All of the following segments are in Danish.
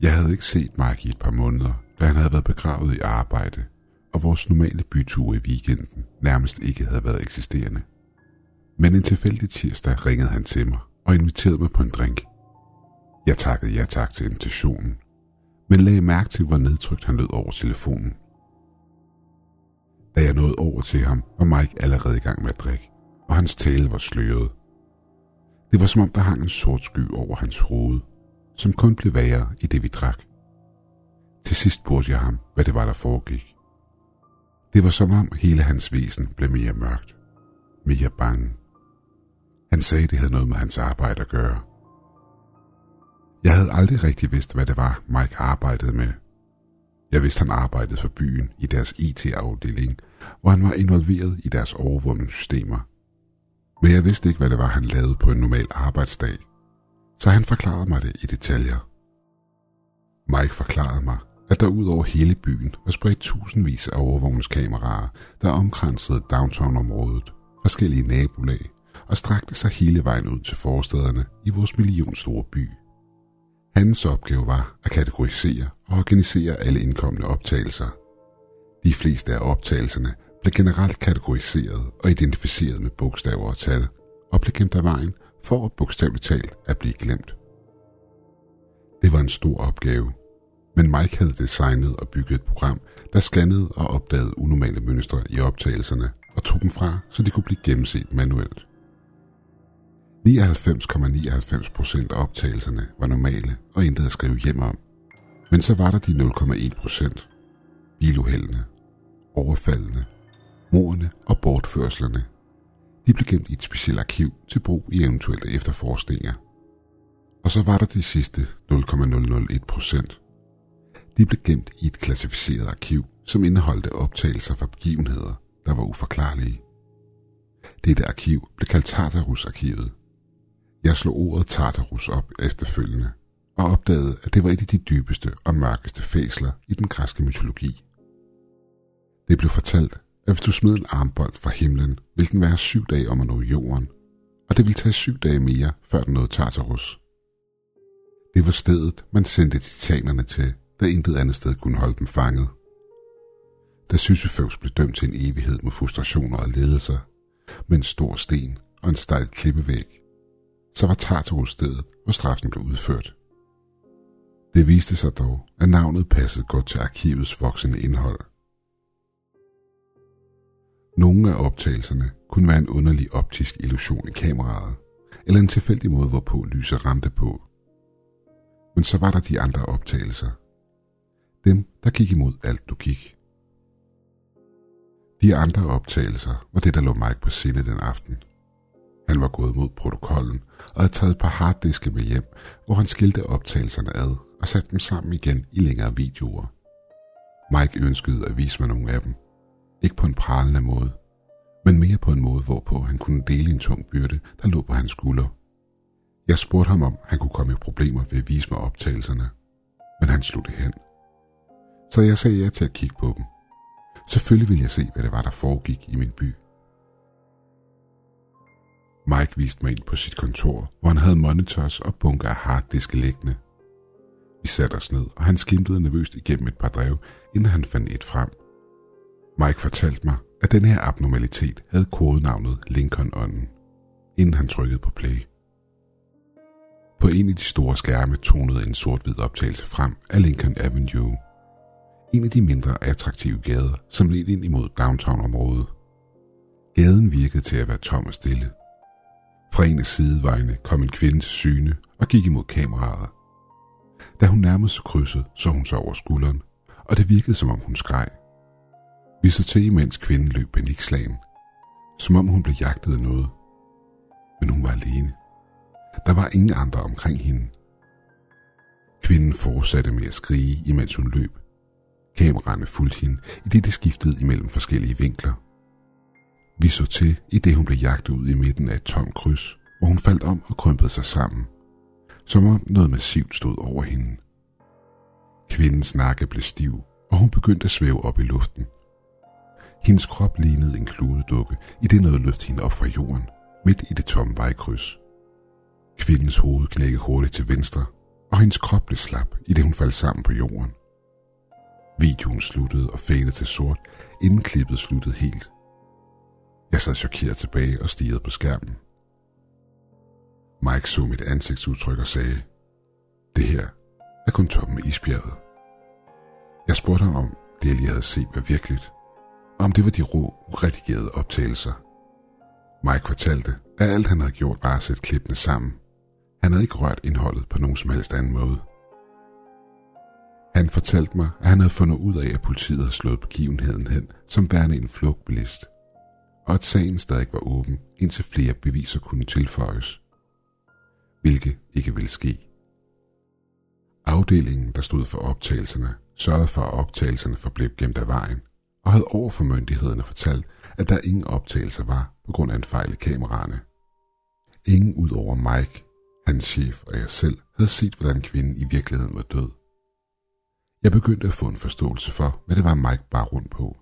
Jeg havde ikke set Mark i et par måneder, da han havde været begravet i arbejde, og vores normale byture i weekenden nærmest ikke havde været eksisterende. Men en tilfældig tirsdag ringede han til mig og inviterede mig på en drink. Jeg takkede ja tak til invitationen, men lagde mærke til, hvor nedtrykt han lød over telefonen. Da jeg nåede over til ham, var Mike allerede i gang med at drikke, og hans tale var sløret. Det var som om, der hang en sort sky over hans hoved, som kun blev værre i det, vi drak. Til sidst spurgte jeg ham, hvad det var, der foregik. Det var som om hele hans væsen blev mere mørkt, mere bange. Han sagde, det havde noget med hans arbejde at gøre. Jeg havde aldrig rigtig vidst, hvad det var, Mike arbejdede med. Jeg vidste, han arbejdede for byen i deres IT-afdeling, hvor han var involveret i deres overvågningssystemer. Men jeg vidste ikke, hvad det var, han lavede på en normal arbejdsdag, så han forklarede mig det i detaljer. Mike forklarede mig, at der ud over hele byen var spredt tusindvis af overvågningskameraer, der omkransede downtown-området, forskellige nabolag og strakte sig hele vejen ud til forstederne i vores millionstore by. Hans opgave var at kategorisere og organisere alle indkommende optagelser. De fleste af optagelserne blev generelt kategoriseret og identificeret med bogstaver og tal, og blev gemt af vejen for at bogstaveligt talt at blive glemt. Det var en stor opgave, men Mike havde designet og bygget et program, der scannede og opdagede unormale mønstre i optagelserne og tog dem fra, så de kunne blive gennemset manuelt. 99,99 procent af optagelserne var normale og intet at skrive hjem om. Men så var der de 0,1%. Biluheldene, overfaldene, morerne og bortførslerne. De blev gemt i et specielt arkiv til brug i eventuelle efterforskninger. Og så var der de sidste 0,001 procent. De blev gemt i et klassificeret arkiv, som indeholdte optagelser fra begivenheder, der var uforklarlige. Dette arkiv blev kaldt Tartarus-arkivet. Jeg slog ordet Tartarus op efterfølgende og opdagede, at det var et af de dybeste og mørkeste fæsler i den græske mytologi. Det blev fortalt, at hvis du smed en armbold fra himlen, ville den være syv dage om at nå jorden, og det ville tage syv dage mere, før den nåede Tartarus. Det var stedet, man sendte titanerne til, da intet andet sted kunne holde dem fanget. Da Sisyphus blev dømt til en evighed med frustrationer og ledelser, med en stor sten og en stejl klippevæg, så var Tartarus stedet, hvor straffen blev udført. Det viste sig dog, at navnet passede godt til arkivets voksende indhold. Nogle af optagelserne kunne være en underlig optisk illusion i kameraet, eller en tilfældig måde, hvorpå lyset ramte på. Men så var der de andre optagelser. Dem, der gik imod alt logik. De andre optagelser var det, der lå Mike på sinde den aften. Han var gået mod protokollen og havde taget et par harddiske med hjem, hvor han skilte optagelserne ad og satte dem sammen igen i længere videoer. Mike ønskede at vise mig nogle af dem. Ikke på en pralende måde, men mere på en måde, hvorpå han kunne dele en tung byrde, der lå på hans skulder. Jeg spurgte ham, om han kunne komme i problemer ved at vise mig optagelserne, men han slog det hen. Så jeg sagde ja til at kigge på dem. Selvfølgelig ville jeg se, hvad det var, der foregik i min by. Mike viste mig ind på sit kontor, hvor han havde monitors og bunker af harddiske liggende. Vi satte os ned, og han skimtede nervøst igennem et par drev, inden han fandt et frem. Mike fortalte mig, at den her abnormalitet havde kodenavnet Lincoln-ånden, inden han trykkede på play. På en af de store skærme tonede en sort-hvid optagelse frem af Lincoln Avenue. En af de mindre attraktive gader, som ledte ind imod downtown-området. Gaden virkede til at være tom og stille. Fra en af sidevejene kom en kvinde til syne og gik imod kameraet. Da hun nærmede sig krydset, så hun sig over skulderen, og det virkede som om hun skreg. Vi så til, imens kvinden løb panikslagen, som om hun blev jagtet af noget. Men hun var alene. Der var ingen andre omkring hende. Kvinden fortsatte med at skrige, imens hun løb. Kameraerne fulgte hende, i det det skiftede imellem forskellige vinkler. Vi så til, i det hun blev jagtet ud i midten af et tomt kryds, hvor hun faldt om og krympede sig sammen, som om noget massivt stod over hende. Kvindens nakke blev stiv, og hun begyndte at svæve op i luften. Hendes krop lignede en kludedukke, i det noget løft hende op fra jorden, midt i det tomme vejkryds. Kvindens hoved knækkede hurtigt til venstre, og hendes krop blev slap, i det hun faldt sammen på jorden. Videoen sluttede og fadede til sort, inden klippet sluttede helt. Jeg sad chokeret tilbage og stirrede på skærmen. Mike så mit ansigtsudtryk og sagde, det her er kun toppen af isbjerget. Jeg spurgte ham om det, jeg lige havde set, var virkeligt, om det var de rå, uredigerede optagelser. Mike fortalte, at alt han havde gjort var at sætte klippene sammen. Han havde ikke rørt indholdet på nogen som helst anden måde. Han fortalte mig, at han havde fundet ud af, at politiet havde slået begivenheden hen som værende en flugtbilist, og at sagen stadig var åben, indtil flere beviser kunne tilføjes. Hvilket ikke ville ske. Afdelingen, der stod for optagelserne, sørgede for, at optagelserne forblev gemt af vejen, havde over for myndighederne fortalt, at der ingen optagelser var på grund af en fejl i kameraerne. Ingen ud over Mike, hans chef og jeg selv havde set, hvordan kvinden i virkeligheden var død. Jeg begyndte at få en forståelse for, hvad det var Mike bar rundt på.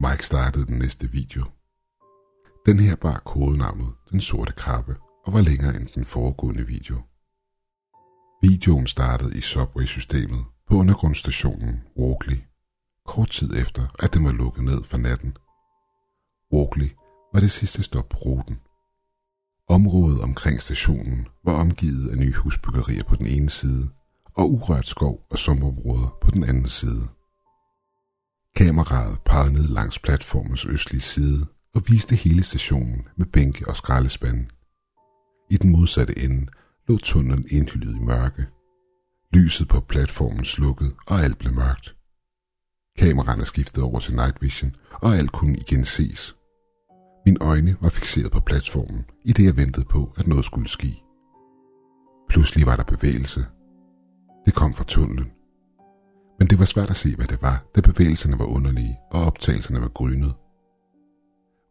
Mike startede den næste video. Den her bar kodenavnet Den Sorte Krabbe og var længere end den foregående video. Videoen startede i Subway-systemet på undergrundsstationen Walkley, kort tid efter, at den var lukket ned for natten. Walkley var det sidste stop på ruten. Området omkring stationen var omgivet af nye husbyggerier på den ene side og urørt skov og sumpområder på den anden side. Kameraet pegede ned langs platformens østlige side og viste hele stationen med bænke og skraldespande. I den modsatte ende lå tunnelen indhyllet i mørke. Lyset på platformen slukkede, og alt blev mørkt. Kameraerne skiftede over til night vision, og alt kunne igen ses. Mine øjne var fixeret på platformen, i det jeg ventede på, at noget skulle ske. Pludselig var der bevægelse. Det kom fra tunnelen. Men det var svært at se, hvad det var, da bevægelserne var underlige, og optagelserne var grynet.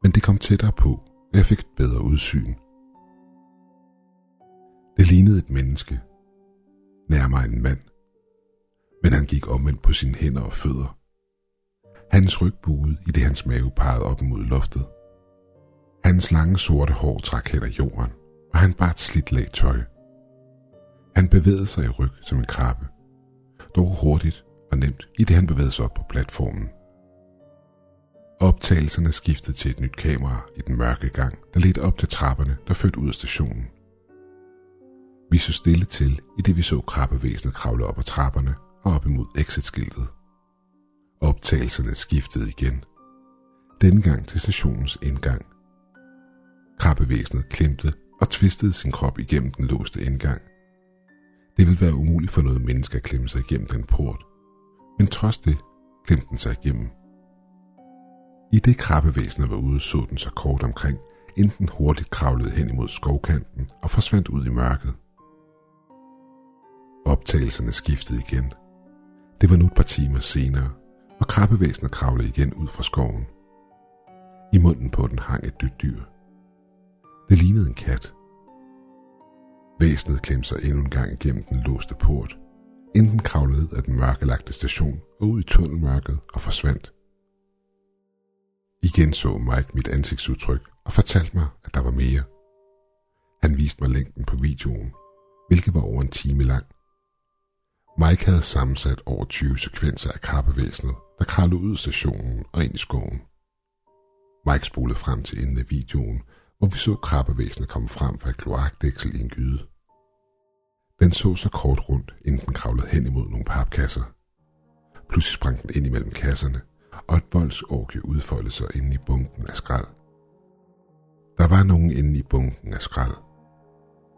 Men det kom tættere på, og jeg fik et bedre udsyn. Det lignede et menneske. Nærmere en mand. Men han gik omvendt på sine hænder og fødder. Hans ryg buede, i det hans mave pegede op mod loftet. Hans lange sorte hår trak hen ad jorden, og han bar et slidt lag tøj. Han bevægede sig i ryg som en krabbe, dog hurtigt og nemt, i det han bevægede sig op på platformen. Optagelserne skiftede til et nyt kamera i den mørke gang, der ledte op til trapperne, der førte ud af stationen. Vi så stille til, i det vi så krabbevæsenet kravle op ad trapperne og op imod exit-skiltet. Optagelserne skiftede igen. Denne gang til stationens indgang. Krabbevæsenet klemte og tvistede sin krop igennem den låste indgang. Det ville være umuligt for noget menneske at klemme sig igennem den port. Men trods det klemte den sig igennem. I det krabbevæsenet var ude, så den så kort omkring, inden den hurtigt kravlede hen imod skovkanten og forsvandt ud i mørket. Optagelserne skiftede igen. Det var nu et par timer senere, og krabbevæsenet kravlede igen ud fra skoven. I munden på den hang et dødt dyr. Det lignede en kat. Væsenet klemte sig endnu en gang igennem den låste port, inden den kravlede af den mørkelagte station og ud i tunnelmørket og forsvandt. Igen så Mike mit ansigtsudtryk og fortalte mig, at der var mere. Han viste mig længden på videoen, hvilket var over en time lang. Mike havde sammensat over 20 sekvenser af krabbevæsenet, der kravlede ud af stationen og ind i skoven. Mike spolede frem til enden af videoen, hvor vi så krabbevæsenet komme frem fra et kloakdæksel i en gyde. Den så så kort rundt, inden den kravlede hen imod nogle papkasser. Pludselig sprang den ind imellem kasserne, og et voldsorgie udfoldede sig inde i bunken af skrald. Der var nogen inde i bunken af skrald.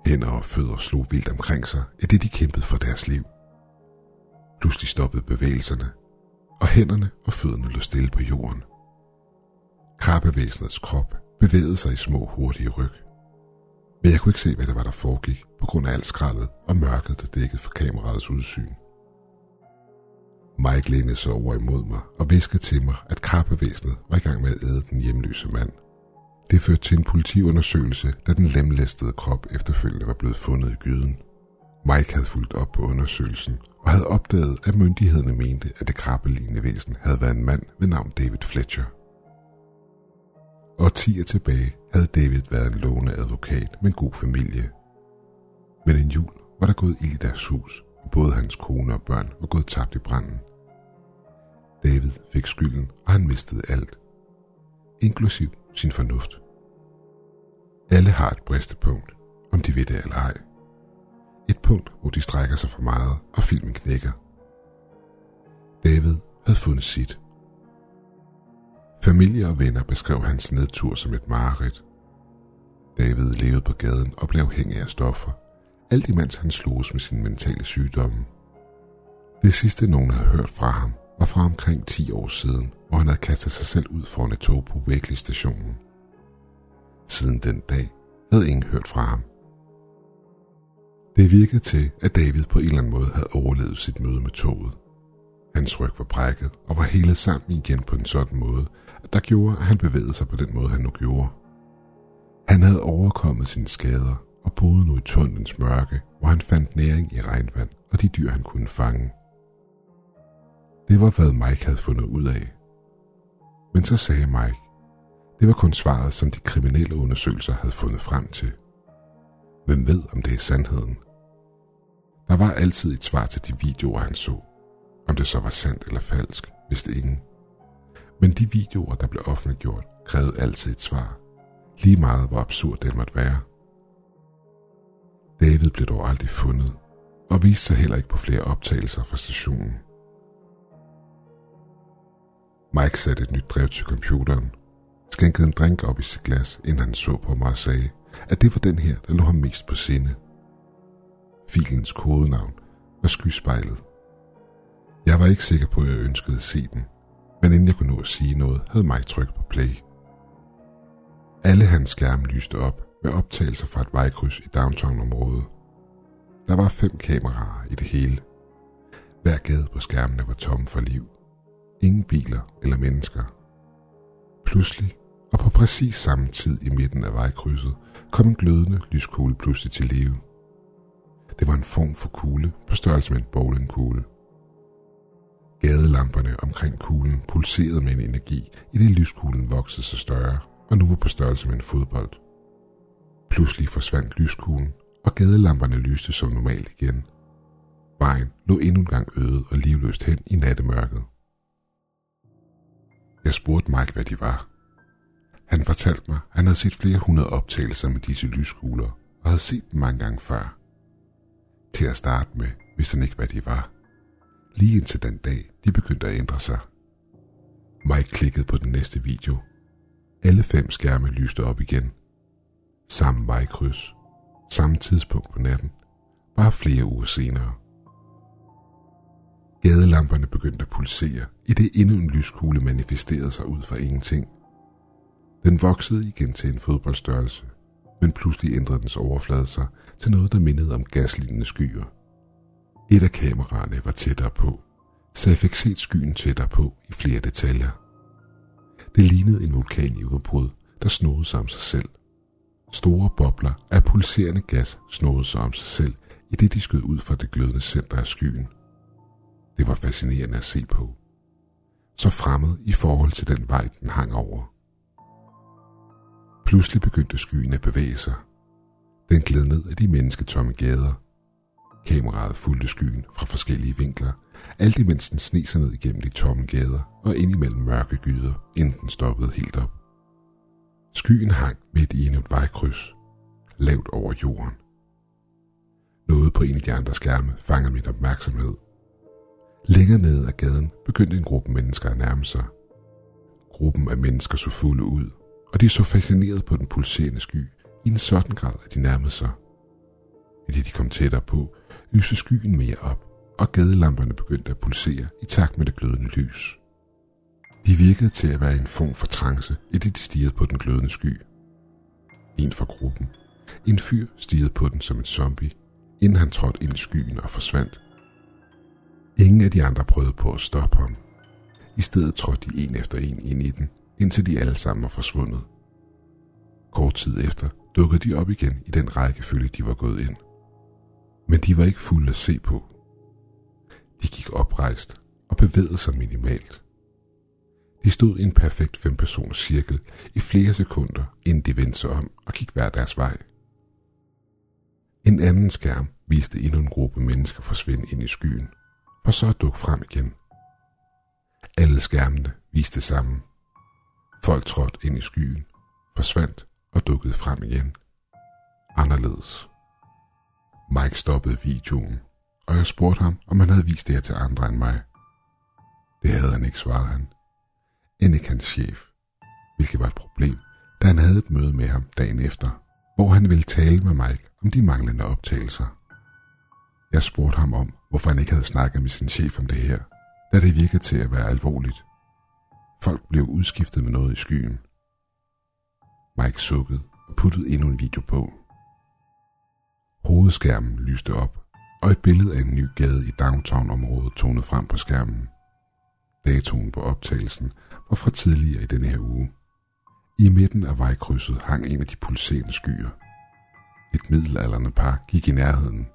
Hænder og fødder slog vildt omkring sig, af det de kæmpede for deres liv. Pludselig stoppede bevægelserne, og hænderne og fødderne lå stille på jorden. Krabbevæsenets krop bevægede sig i små hurtige ryg. Men jeg kunne ikke se, hvad det var, der foregik, på grund af alt skraldet og mørket, der dækkede for kameraets udsyn. Mike lænede sig over imod mig og viskede til mig, at krabbevæsenet var i gang med at æde den hjemløse mand. Det førte til en politiundersøgelse, da den lemlæstede krop efterfølgende var blevet fundet i gyden. Mike havde fulgt op på undersøgelsen og havde opdaget, at myndighederne mente, at det krabbelignende væsen havde været en mand ved navn David Fletcher. Og tiger tilbage havde David været en lovende advokat med en god familie. Men en jul var der gået ild i deres hus, og både hans kone og børn var gået tabt i branden. David fik skylden, og han mistede alt, inklusiv sin fornuft. Alle har et bristepunkt, om de ved det eller ej. Et punkt, hvor de strækker sig for meget, og filmen knækker. David havde fundet sit. Familie og venner beskrev hans nedtur som et mareridt. David levede på gaden og blev afhængig af stoffer, alt imens han sloges med sin mentale sygdomme. Det sidste nogen havde hørt fra ham, var fra omkring 10 år siden, hvor han havde kastet sig selv ud foran et tog på Wakely stationen. Siden den dag havde ingen hørt fra ham. Det virkede til, at David på en eller anden måde havde overlevet sit møde med toget. Hans ryg var brækket og var hele sammen igen på en sådan måde, at der gjorde, at han bevægede sig på den måde, han nu gjorde. Han havde overkommet sine skader og boede nu i tundens mørke, hvor han fandt næring i regnvand og de dyr, han kunne fange. Det var, hvad Mike havde fundet ud af. Men så sagde Mike, det var kun svaret, som de kriminelle undersøgelser havde fundet frem til. Hvem ved, om det er sandheden? Der var altid et svar til de videoer, han så. Om det så var sandt eller falsk, vidste ingen. Men de videoer, der blev offentliggjort, krævede altid et svar. Lige meget, hvor absurd det måtte være. David blev dog aldrig fundet, og viste sig heller ikke på flere optagelser fra stationen. Mike satte et nyt drev til computeren, skænkede en drink op i sit glas, inden han så på mig og sagde, at det var den her, der lå ham mest på sinde. Filens kodenavn var skyspejlet. Jeg var ikke sikker på, at jeg ønskede at se den, men inden jeg kunne nå at sige noget, havde Mike trykket på play. Alle hans skærme lyste op med optagelser fra et vejkryds i downtown-området. Der var fem kameraer i det hele. Hver gade på skærmene var tom for liv. Ingen biler eller mennesker. Pludselig, og på præcis samme tid i midten af vejkrydset, kom en glødende lyskugle pludselig til live. Det var en form for kugle på størrelse med en bowlingkugle. Gadelamperne omkring kuglen pulserede med en energi, i det lyskuglen voksede sig større, og nu var på størrelse med en fodbold. Pludselig forsvandt lyskuglen, og gadelamperne lyste som normalt igen. Vejen lå endnu en gang øde og livløst hen i nattemørket. Jeg spurgte Mike, hvad de var. Han fortalte mig, at han havde set flere hundrede optagelser med disse lyskugler, og havde set dem mange gange før. Til at starte med vidste han ikke, hvad de var. Lige indtil den dag, de begyndte at ændre sig. Mike klikkede på den næste video. Alle fem skærme lyste op igen. Samme vejkryds. Samme tidspunkt på natten. Bare flere uger senere. Gadelamperne begyndte at pulsere, i det endnu en lyskugle manifesterede sig ud fra ingenting. Den voksede igen til en fodboldstørrelse, men pludselig ændrede dens overflade sig til noget, der mindede om gaslignende skyer. Et af kameraerne var tættere på, så jeg fik set skyen tættere på i flere detaljer. Det lignede en vulkan i udbrud, der snodede sig om sig selv. Store bobler af pulserende gas snodede sig om sig selv, i det de skød ud fra det glødende center af skyen. Det var fascinerende at se på. Så fremmed i forhold til den vej, den hang over. Pludselig begyndte skyen at bevæge sig. Den gled ned af de mennesketomme gader. Kameraet fulgte skyen fra forskellige vinkler, alt imens den sne sig ned igennem de tomme gader og ind imellem mørke gyder, inden den stoppede helt op. Skyen hang midt i endnu et vejkryds, lavt over jorden. Noget på en af de andre skærme fanger min opmærksomhed. Længere nede ad gaden begyndte en gruppe mennesker at nærme sig. Gruppen af mennesker så fulde ud, og de så fascineret på den pulserende sky i en sådan grad, at de nærmede sig. I det de kom tættere på, lyste skyen mere op, og gadelamperne begyndte at pulsere i takt med det glødende lys. De virkede til at være en form for trance, i det de stirrede på den glødende sky. En fra gruppen. En fyr stirrede på den som en zombie, inden han trådte ind i skyen og forsvandt. Ingen af de andre prøvede på at stoppe ham. I stedet trådte de en efter en ind i den, indtil de alle sammen var forsvundet. Kort tid efter dukkede de op igen i den rækkefølge, de var gået ind. Men de var ikke fulde at se på. De gik oprejst og bevægede sig minimalt. De stod i en perfekt fempersoners cirkel i flere sekunder, inden de vendte sig om og gik hver deres vej. En anden skærm viste endnu en gruppe mennesker forsvinde ind i skyen, og så dukke frem igen. Alle skærmene viste sammen. samme. Folk trådte ind i skyen, forsvandt og dukkede frem igen. Anderledes. Mike stoppede videoen, og jeg spurgte ham, om han havde vist det her til andre end mig. Det havde han ikke, svarede han. End ikke hans chef, hvilket var et problem, da han havde et møde med ham dagen efter, hvor han ville tale med Mike om de manglende optagelser. Jeg spurgte ham om, hvorfor han ikke havde snakket med sin chef om det her, da det virkede til at være alvorligt. Folk blev udskiftet med noget i skyen. Mike sukkede og puttede endnu en video på. Hovedskærmen lyste op, og et billede af en ny gade i downtown-området tonede frem på skærmen. Datoen på optagelsen var fra tidligere i denne her uge. I midten af vejkrydset hang en af de pulserende skyer. Et middelalderne par gik i nærheden.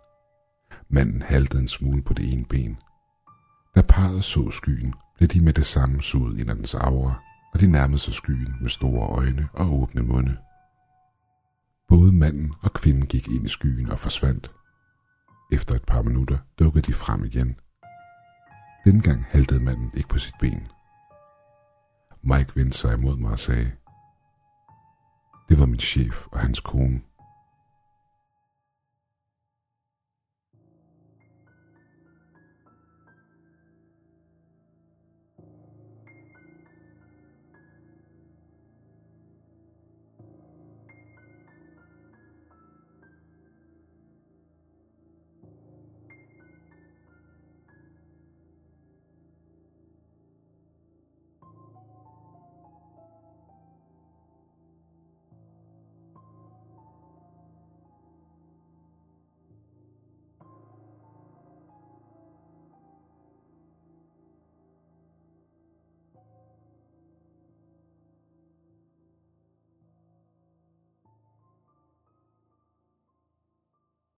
Manden haltede en smule på det ene ben. Da parret så skyen, blev de med det samme suget ind af dens aura, og de nærmede sig skyen med store øjne og åbne munde. Både manden og kvinden gik ind i skyen og forsvandt. Efter et par minutter dukkede de frem igen. Dengang haltede manden ikke på sit ben. Mike vendte sig imod mig og sagde, det var min chef og hans kone.